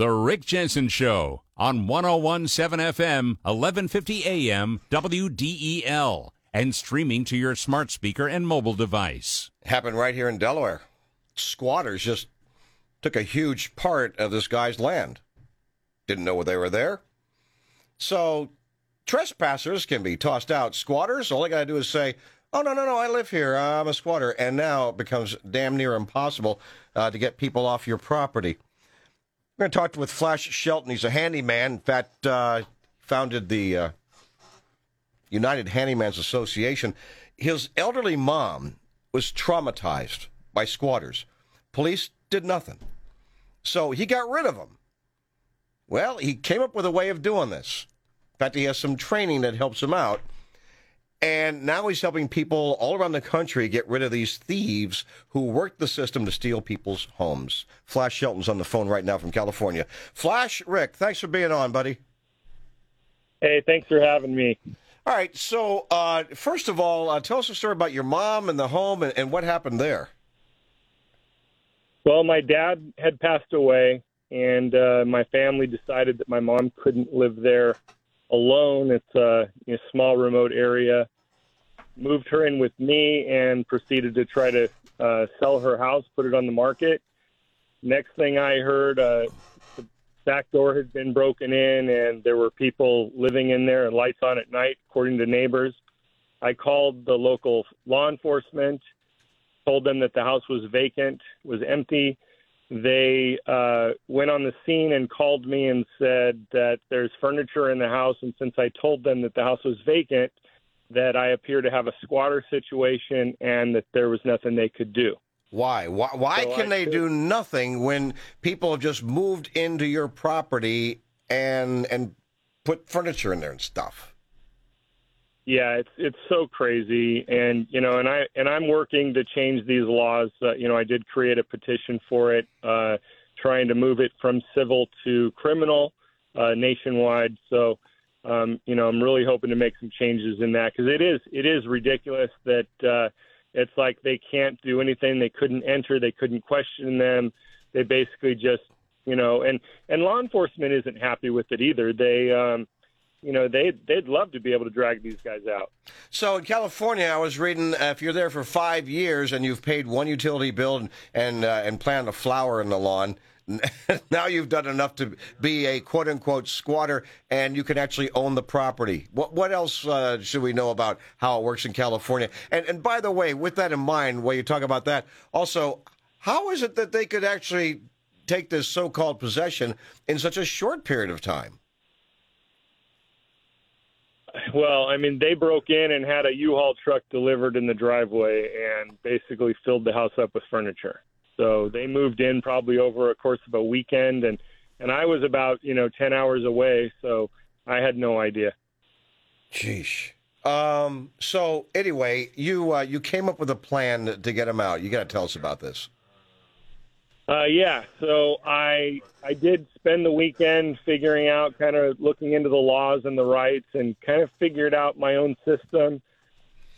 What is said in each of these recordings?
The Rick Jensen Show on 1017 FM, 1150 AM, WDEL, and streaming to your smart speaker and mobile device. Happened right here in Delaware. Squatters just took a huge part of this guy's land. Didn't know they were there. So trespassers can be tossed out. Squatters, all they got to do is say, oh, no, no, no, I live here. I'm a squatter. And now it becomes damn near impossible uh, to get people off your property. We're going to talk with Flash Shelton. He's a handyman. In fact, uh, founded the uh, United Handyman's Association. His elderly mom was traumatized by squatters. Police did nothing. So he got rid of them. Well, he came up with a way of doing this. In fact, he has some training that helps him out. And now he's helping people all around the country get rid of these thieves who work the system to steal people's homes. Flash Shelton's on the phone right now from California. Flash, Rick, thanks for being on, buddy. Hey, thanks for having me. All right, so uh, first of all, uh, tell us a story about your mom and the home and, and what happened there. Well, my dad had passed away, and uh, my family decided that my mom couldn't live there alone. It's a you know, small, remote area. Moved her in with me and proceeded to try to uh, sell her house, put it on the market. Next thing I heard, uh, the back door had been broken in, and there were people living in there and lights on at night, according to neighbors. I called the local law enforcement, told them that the house was vacant, was empty they uh, went on the scene and called me and said that there's furniture in the house. And since I told them that the house was vacant, that I appear to have a squatter situation and that there was nothing they could do. Why? Why, why so can I they could... do nothing when people have just moved into your property and and put furniture in there and stuff? Yeah, it's it's so crazy, and you know, and I and I'm working to change these laws. Uh, you know, I did create a petition for it, uh, trying to move it from civil to criminal uh, nationwide. So, um, you know, I'm really hoping to make some changes in that because it is it is ridiculous that uh, it's like they can't do anything. They couldn't enter. They couldn't question them. They basically just, you know, and and law enforcement isn't happy with it either. They um, you know they they'd love to be able to drag these guys out. So in California, I was reading uh, if you're there for five years and you've paid one utility bill and and, uh, and planted a flower in the lawn. now you've done enough to be a quote unquote squatter and you can actually own the property. What what else uh, should we know about how it works in California? And and by the way, with that in mind, while you talk about that, also, how is it that they could actually take this so called possession in such a short period of time? Well, I mean, they broke in and had a U-Haul truck delivered in the driveway and basically filled the house up with furniture. So they moved in probably over a course of a weekend, and and I was about you know ten hours away, so I had no idea. Jeez. Um. So anyway, you uh, you came up with a plan to get them out. You got to tell us about this. Uh, yeah, so I I did spend the weekend figuring out, kind of looking into the laws and the rights, and kind of figured out my own system.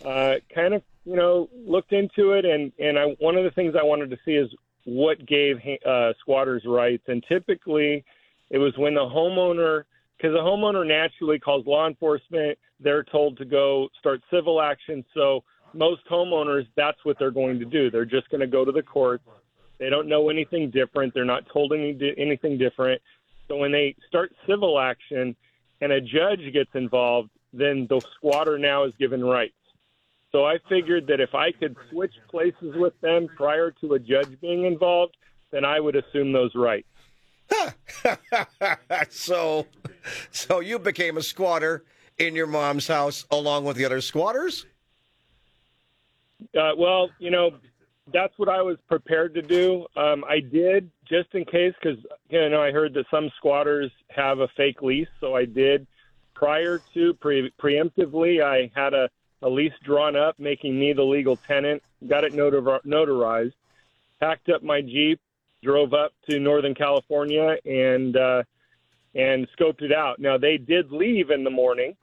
Uh, kind of, you know, looked into it, and and I one of the things I wanted to see is what gave uh, squatters rights, and typically it was when the homeowner, because the homeowner naturally calls law enforcement, they're told to go start civil action. So most homeowners, that's what they're going to do. They're just going to go to the courts they don't know anything different. They're not told any, anything different. So when they start civil action and a judge gets involved, then the squatter now is given rights. So I figured that if I could switch places with them prior to a judge being involved, then I would assume those rights. so, so you became a squatter in your mom's house along with the other squatters? Uh, well, you know, that's what I was prepared to do. Um, I did just in case because you know I heard that some squatters have a fake lease, so I did. Prior to pre- preemptively, I had a, a lease drawn up, making me the legal tenant. Got it notar- notarized. Packed up my jeep, drove up to Northern California, and uh, and scoped it out. Now they did leave in the morning,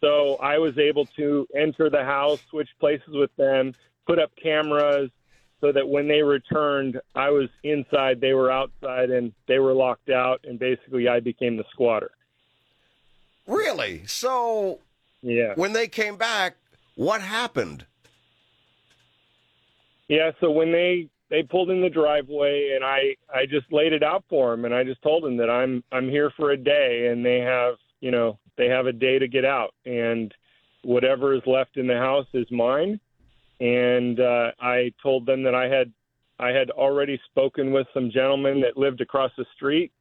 so I was able to enter the house, switch places with them, put up cameras so that when they returned, I was inside, they were outside, and they were locked out, and basically I became the squatter. Really? So Yeah. when they came back, what happened? Yeah, so when they they pulled in the driveway and I I just laid it out for them and I just told them that I'm I'm here for a day and they have, you know, they have a day to get out and whatever is left in the house is mine. And uh I told them that I had I had already spoken with some gentlemen that lived across the street.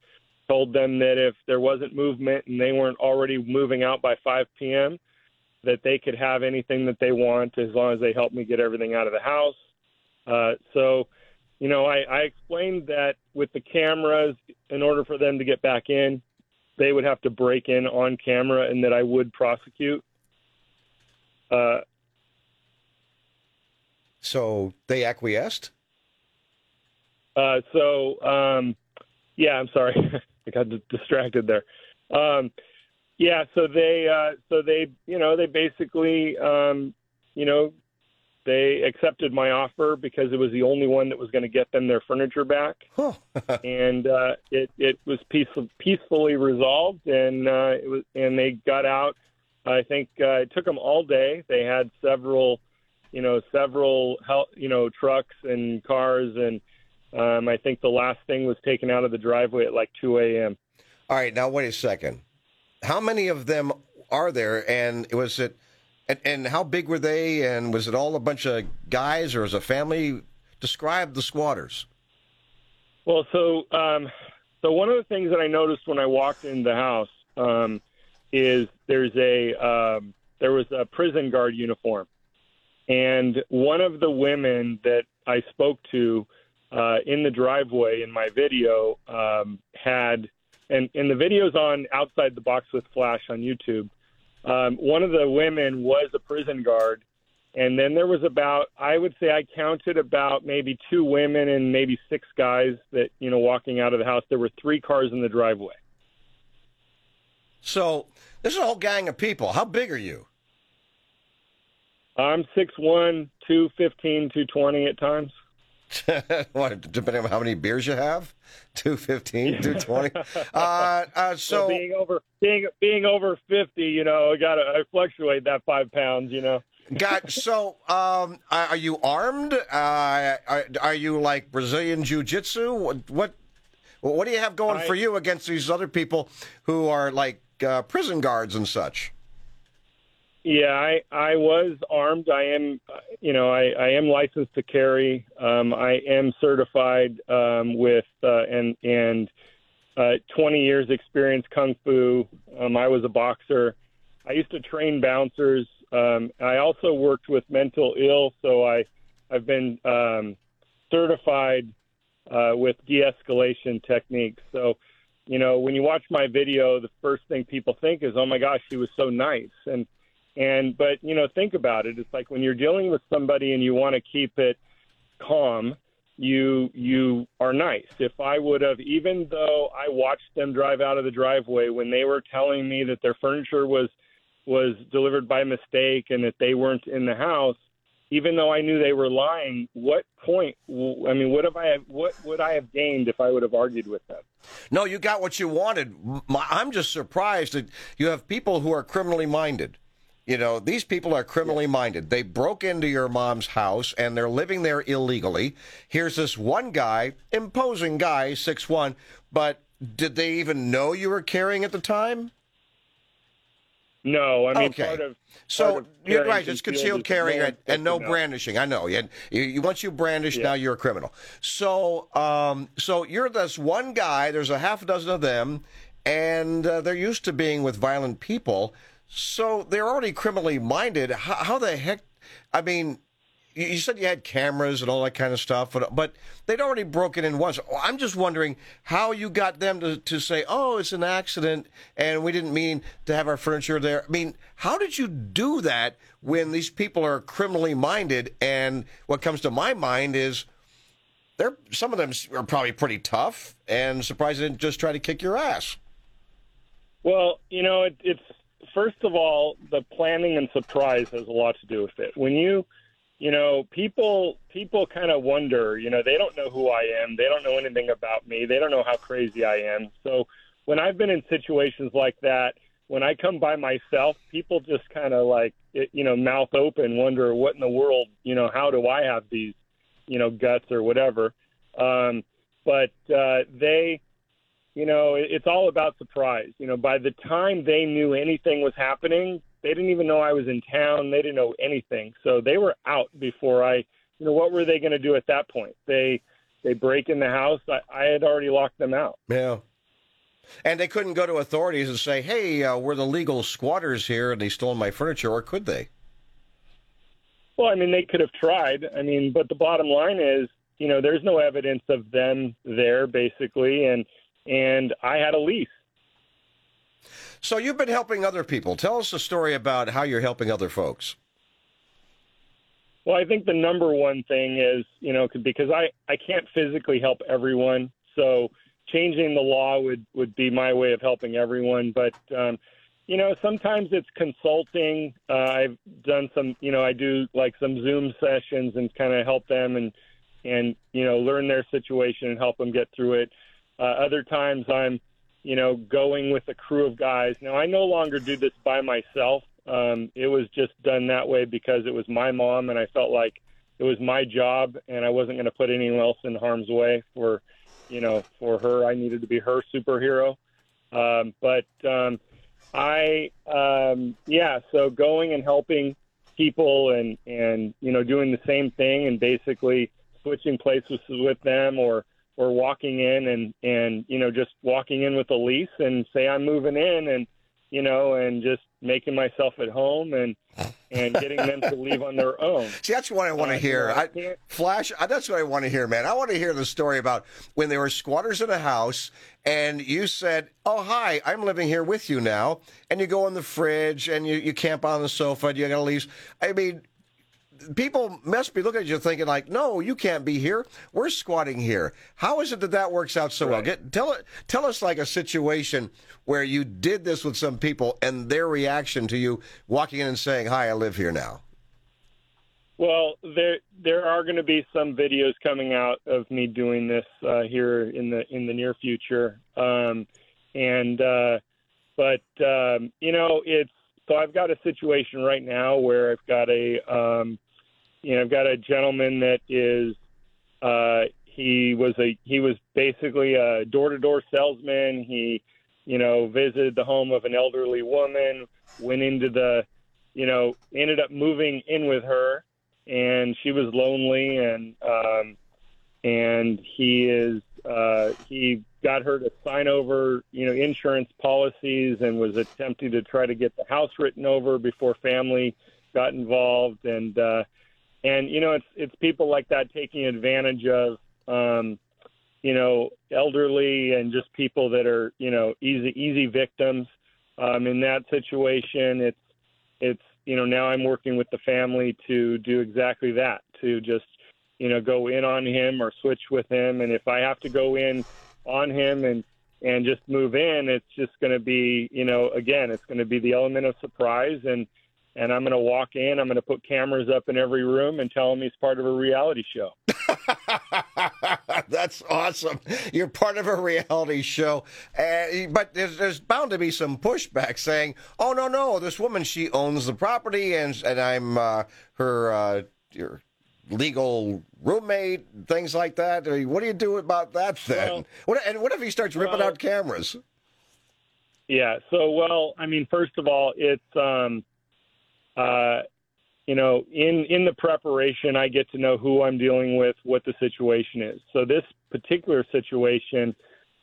Told them that if there wasn't movement and they weren't already moving out by 5 p.m., that they could have anything that they want as long as they help me get everything out of the house. Uh, so, you know, I, I explained that with the cameras, in order for them to get back in, they would have to break in on camera, and that I would prosecute. Uh, So they acquiesced? uh, so, um, yeah, I'm sorry, I got d- distracted there. Um, yeah, so they, uh, so they, you know, they basically, um, you know, they accepted my offer because it was the only one that was going to get them their furniture back. Huh. and uh, it it was peaceful, peacefully resolved, and uh, it was and they got out. I think uh, it took them all day. They had several, you know, several you know trucks and cars, and um, I think the last thing was taken out of the driveway at like 2 a.m. All right, now wait a second. How many of them are there? And was it, and, and how big were they? And was it all a bunch of guys or as a family? Describe the squatters. Well, so um, so one of the things that I noticed when I walked in the house um, is there's a um, there was a prison guard uniform, and one of the women that I spoke to uh, in the driveway in my video um, had, and and the video's on outside the box with flash on YouTube. Um, one of the women was a prison guard, and then there was about I would say I counted about maybe two women and maybe six guys that you know walking out of the house. There were three cars in the driveway. So this is a whole gang of people. How big are you? I'm six one, two fifteen, two twenty at times. what, depending on how many beers you have? 215, 220? uh, uh, So so, being over being being over fifty, you know, I got to I fluctuate that five pounds, you know. got, so um, are are you armed? Uh, are, are you like Brazilian Jiu Jitsu? What, what, what do you have going I- for you against these other people who are like uh, prison guards and such? Yeah, I I was armed. I am, you know, I, I am licensed to carry. Um, I am certified um, with uh, and and uh, 20 years experience kung fu. Um, I was a boxer. I used to train bouncers. Um, I also worked with mental ill, so I I've been um, certified uh, with de-escalation techniques. So, you know, when you watch my video, the first thing people think is, "Oh my gosh, she was so nice," and and but you know, think about it. It's like when you're dealing with somebody and you want to keep it calm, you you are nice. If I would have, even though I watched them drive out of the driveway when they were telling me that their furniture was was delivered by mistake and that they weren't in the house, even though I knew they were lying, what point? I mean, what have I? What would I have gained if I would have argued with them? No, you got what you wanted. I'm just surprised that you have people who are criminally minded. You know, these people are criminally minded. They broke into your mom's house and they're living there illegally. Here's this one guy, imposing guy, six one, but did they even know you were carrying at the time? No, I mean Okay. part of So part of you're right. It's concealed is carry and, and no one supposed to know. brandishing. I know. You, you, you once you brandish, Yeah. now you're a criminal. So, um, so you're this one guy. There's a half a dozen of them, and uh, they're used to being with violent people. So they're already criminally minded. How, how the heck? I mean, you you said you had cameras and all that kind of stuff, but, but they'd already broken in once. Oh, I'm just wondering how you got them to, to say, oh, it's an accident and we didn't mean to have our furniture there. I mean, how did you do that when these people are criminally minded? And what comes to my mind is they're, some of them are probably pretty tough and surprised they didn't just try to kick your ass. Well, you know, it, it's first of all the planning and surprise has a lot to do with it. When you you know, people people kind of wonder. You know, they don't know who I am. They don't know anything about me. They don't know how crazy I am. So when I've been in situations like that, when I come by myself, people just kind of like, you know, mouth open, wonder what in the world, you know, how do I have these, you know, guts or whatever. Um, but uh, they, you know, it's all about surprise. You know, by the time they knew anything was happening, they didn't even know I was in town. They didn't know anything. So they were out before I, you know, what were they going to do at that point? They they break in the house. I, I had already locked them out. Yeah. And they couldn't go to authorities and say, "Hey, uh, we're the legal squatters here, and they stole my furniture," or could they? Well, I mean, they could have tried. I mean, but the bottom line is, you know, there's no evidence of them there, basically, and and I had a lease. So you've been helping other people. Tell us a story about how you're helping other folks. Well, I think the number one thing is, you know, because I, I can't physically help everyone. So changing the law would, would be my way of helping everyone. But, um, you know, sometimes it's consulting. Uh, I've done some, you know, I do like some Zoom sessions and kind of help them and, and, you know, learn their situation and help them get through it. Uh, other times I'm, you know, going with a crew of guys. Now, I no longer do this by myself. Um, it was just done that way because it was my mom, and I felt like it was my job, and I wasn't going to put anyone else in harm's way for, you know, for her. I needed to be her superhero. Um, but um, I, um, yeah, so going and helping people and and you know doing the same thing and basically switching places with them or or walking in and and you know just walking in with a lease and say I'm moving in and you know and just making myself at home and and getting them to leave on their own. See, that's what I want to uh, hear. I, Flash, that's what I want to hear, man. I want to hear the story about when there were squatters in a house and you said, "Oh, hi, I'm living here with you now," and you go in the fridge and you, you camp on the sofa. And you got to leave. I mean, people must be looking at you thinking like, no, you can't be here. We're squatting here. How is it that that works out so right. well? Get tell it. Tell us like a situation where you did this with some people and their reaction to you walking in and saying, "Hi, I live here now." Well, there there are going to be some videos coming out of me doing this uh, here in the in the near future, um, and uh, but um, you know it's so I've got a situation right now where I've got a um, you know, I've got a gentleman that is uh, he was a he was basically a door to door salesman. He, you know, visited the home of an elderly woman, went into the, you know, ended up moving in with her, and she was lonely, and um, and he is uh, he got her to sign over, you know, insurance policies, and was attempting to try to get the house written over before family got involved, and uh, and you know it's it's people like that taking advantage of um, you know elderly and just people that are you know easy easy victims. Um, in that situation it's it's you know now I'm working with the family to do exactly that to just you know go in on him or switch with him. And if I have to go in on him and and just move in it's just going to be you know again it's going to be the element of surprise. And and I'm going to walk in. I'm going to put cameras up in every room and tell him he's part of a reality show. That's awesome. You're part of a reality show, uh, but there's, there's, bound to be some pushback saying, "Oh no, no, this woman she owns the property, and and I'm uh, her uh, your legal roommate, things like that." I mean, what do you do about that then? Well, what, and what if he starts ripping well, out cameras? Yeah. So, well, I mean, first of all, it's um, uh, you know, in in the preparation, I get to know who I'm dealing with, what the situation is. So this particular situation,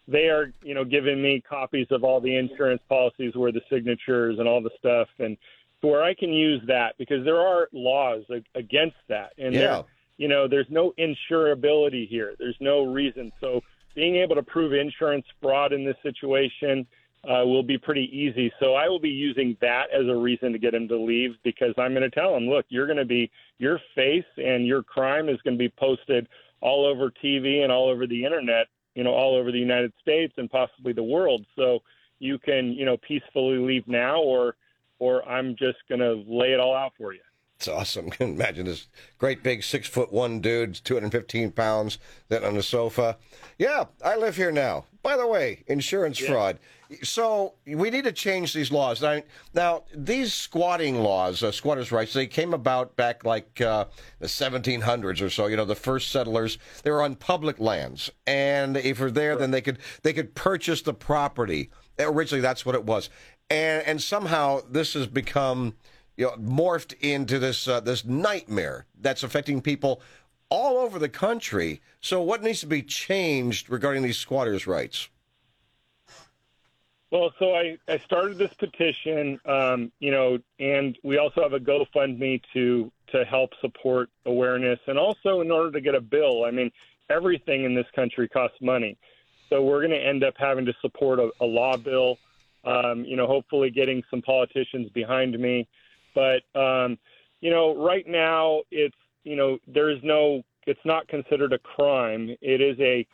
they are, you know, giving me copies of all the insurance policies where the signatures and all the stuff, and where I can use that because there are laws against that, and yeah. you know, there's no insurability here. There's no reason. So being able to prove insurance fraud in this situation uh, will be pretty easy. So I will be using that as a reason to get him to leave because I'm going to tell him, look, you're going to be your face and your crime is going to be posted all over TV and all over the internet, you know, all over the United States and possibly the world. So you can, you know, peacefully leave now, or or I'm just going to lay it all out for you. It's awesome. Imagine this great big six foot one dude, 215 pounds, then on the sofa. Yeah, I live here now. By the way, insurance yeah. fraud. So we need to change these laws. Now, now these squatting laws, uh, squatters' rights, they came about back like uh, the 1700s or so. You know, the first settlers they were on public lands, and if you're there, then they could they could purchase the property. Originally, that's what it was, and and somehow this has become you know, morphed into this uh, this nightmare that's affecting people all over the country. So, what needs to be changed regarding these squatters' rights? Well, so I, I started this petition, um, you know, and we also have a GoFundMe to to help support awareness, and also in order to get a bill. I mean, everything in this country costs money, so we're going to end up having to support a, a law bill. Um, you know, hopefully getting some politicians behind me. But um, you know, right now it's you know there is no it's not considered a crime. It is a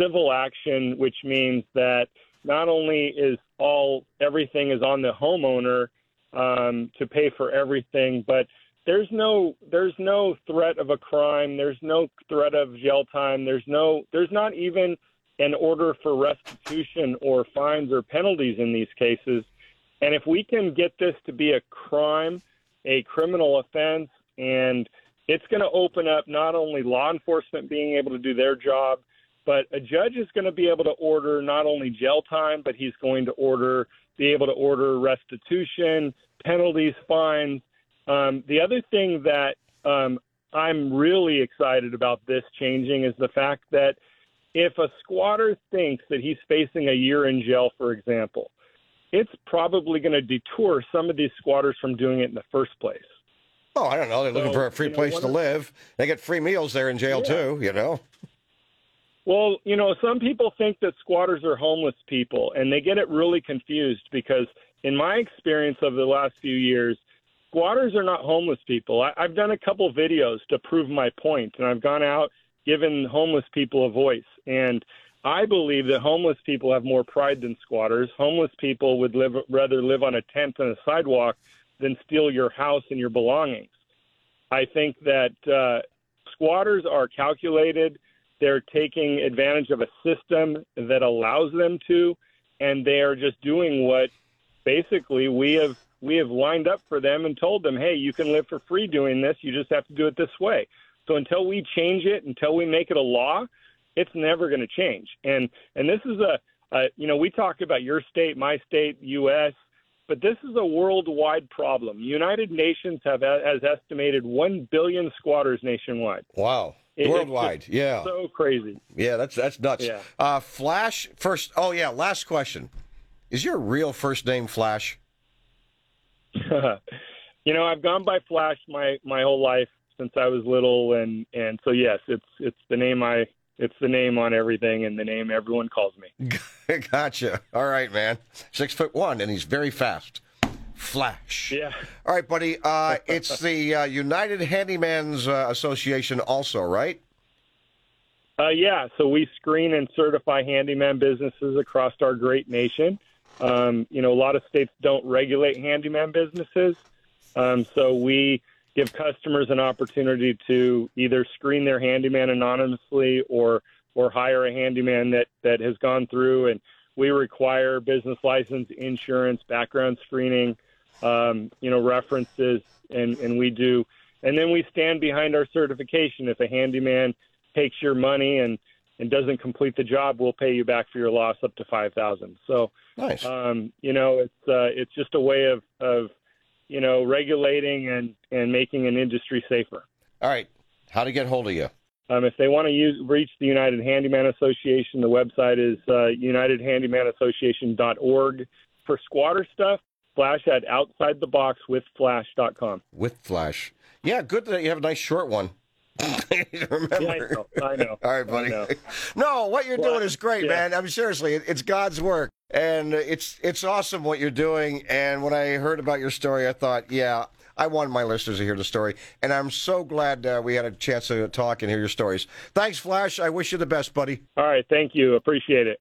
civil action, which means that not only is all everything is on the homeowner um, to pay for everything, but there's no there's no threat of a crime. There's no threat of jail time. There's no there's not even an order for restitution or fines or penalties in these cases. And if we can get this to be a crime, a criminal offense, and it's going to open up not only law enforcement being able to do their job, but a judge is going to be able to order not only jail time, but he's going to order be able to order restitution, penalties, fines. Um, the other thing that um, I'm really excited about this changing is the fact that if a squatter thinks that he's facing a year in jail, for example, it's probably going to detour some of these squatters from doing it in the first place. Oh, I don't know. They're so, looking for a free you know, place to live. They get free meals there in jail yeah. too. You know. Well, you know, some people think that squatters are homeless people, and they get it really confused because, in my experience of the last few years, squatters are not homeless people. I, I've done a couple videos to prove my point, and I've gone out given homeless people a voice. And I believe that homeless people have more pride than squatters. Homeless people would live rather live on a tent and a sidewalk than steal your house and your belongings. I think that uh, squatters are calculated. They're taking advantage of a system that allows them to, and they are just doing what basically we have we have lined up for them and told them, hey, you can live for free doing this. You just have to do it this way. So until we change it, until we make it a law, it's never going to change. And and this is a, a you know we talk about your state, my state, U.S. But this is a worldwide problem. United Nations have has estimated one billion squatters nationwide. Wow, it, worldwide, yeah, so crazy. Yeah, that's that's nuts. Yeah. Uh, Flash first. Oh yeah, last question. Is your real first name Flash? you know, I've gone by Flash my my whole life since I was little, and and so yes, it's it's the name I it's the name on everything and the name everyone calls me. gotcha. All right, man. Six foot one, and he's very fast. Flash. Yeah. All right, buddy. Uh, it's the uh, United Handyman's uh, Association, also, right? Uh, yeah. So we screen and certify handyman businesses across our great nation. Um, you know, a lot of states don't regulate handyman businesses, um, so we give customers an opportunity to either screen their handyman anonymously or or hire a handyman that that has gone through and we require business license, insurance, background screening, um, you know, references, and and we do, and then we stand behind our certification. If a handyman takes your money and and doesn't complete the job, we'll pay you back for your loss up to five thousand. So, nice. um, you know, it's uh, it's just a way of of you know, regulating and, and making an industry safer. All right. How to get hold of you? Um, if they want to use, reach the United Handyman Association, the website is uh, unitedhandymanassociation.org. For squatter stuff, Flash at outsidetheboxwithflash.com. With Flash. Yeah, good that you have a nice short one. Remember? Yeah, I know. I know. All right, buddy. No, what you're well, doing is great, yeah. man. I mean, seriously, it's God's work, and it's it's awesome what you're doing. And when I heard about your story, I thought, yeah, I wanted my listeners to hear the story, and I'm so glad uh, we had a chance to talk and hear your stories. Thanks, Flash. I wish you the best, buddy. All right, thank you. Appreciate it.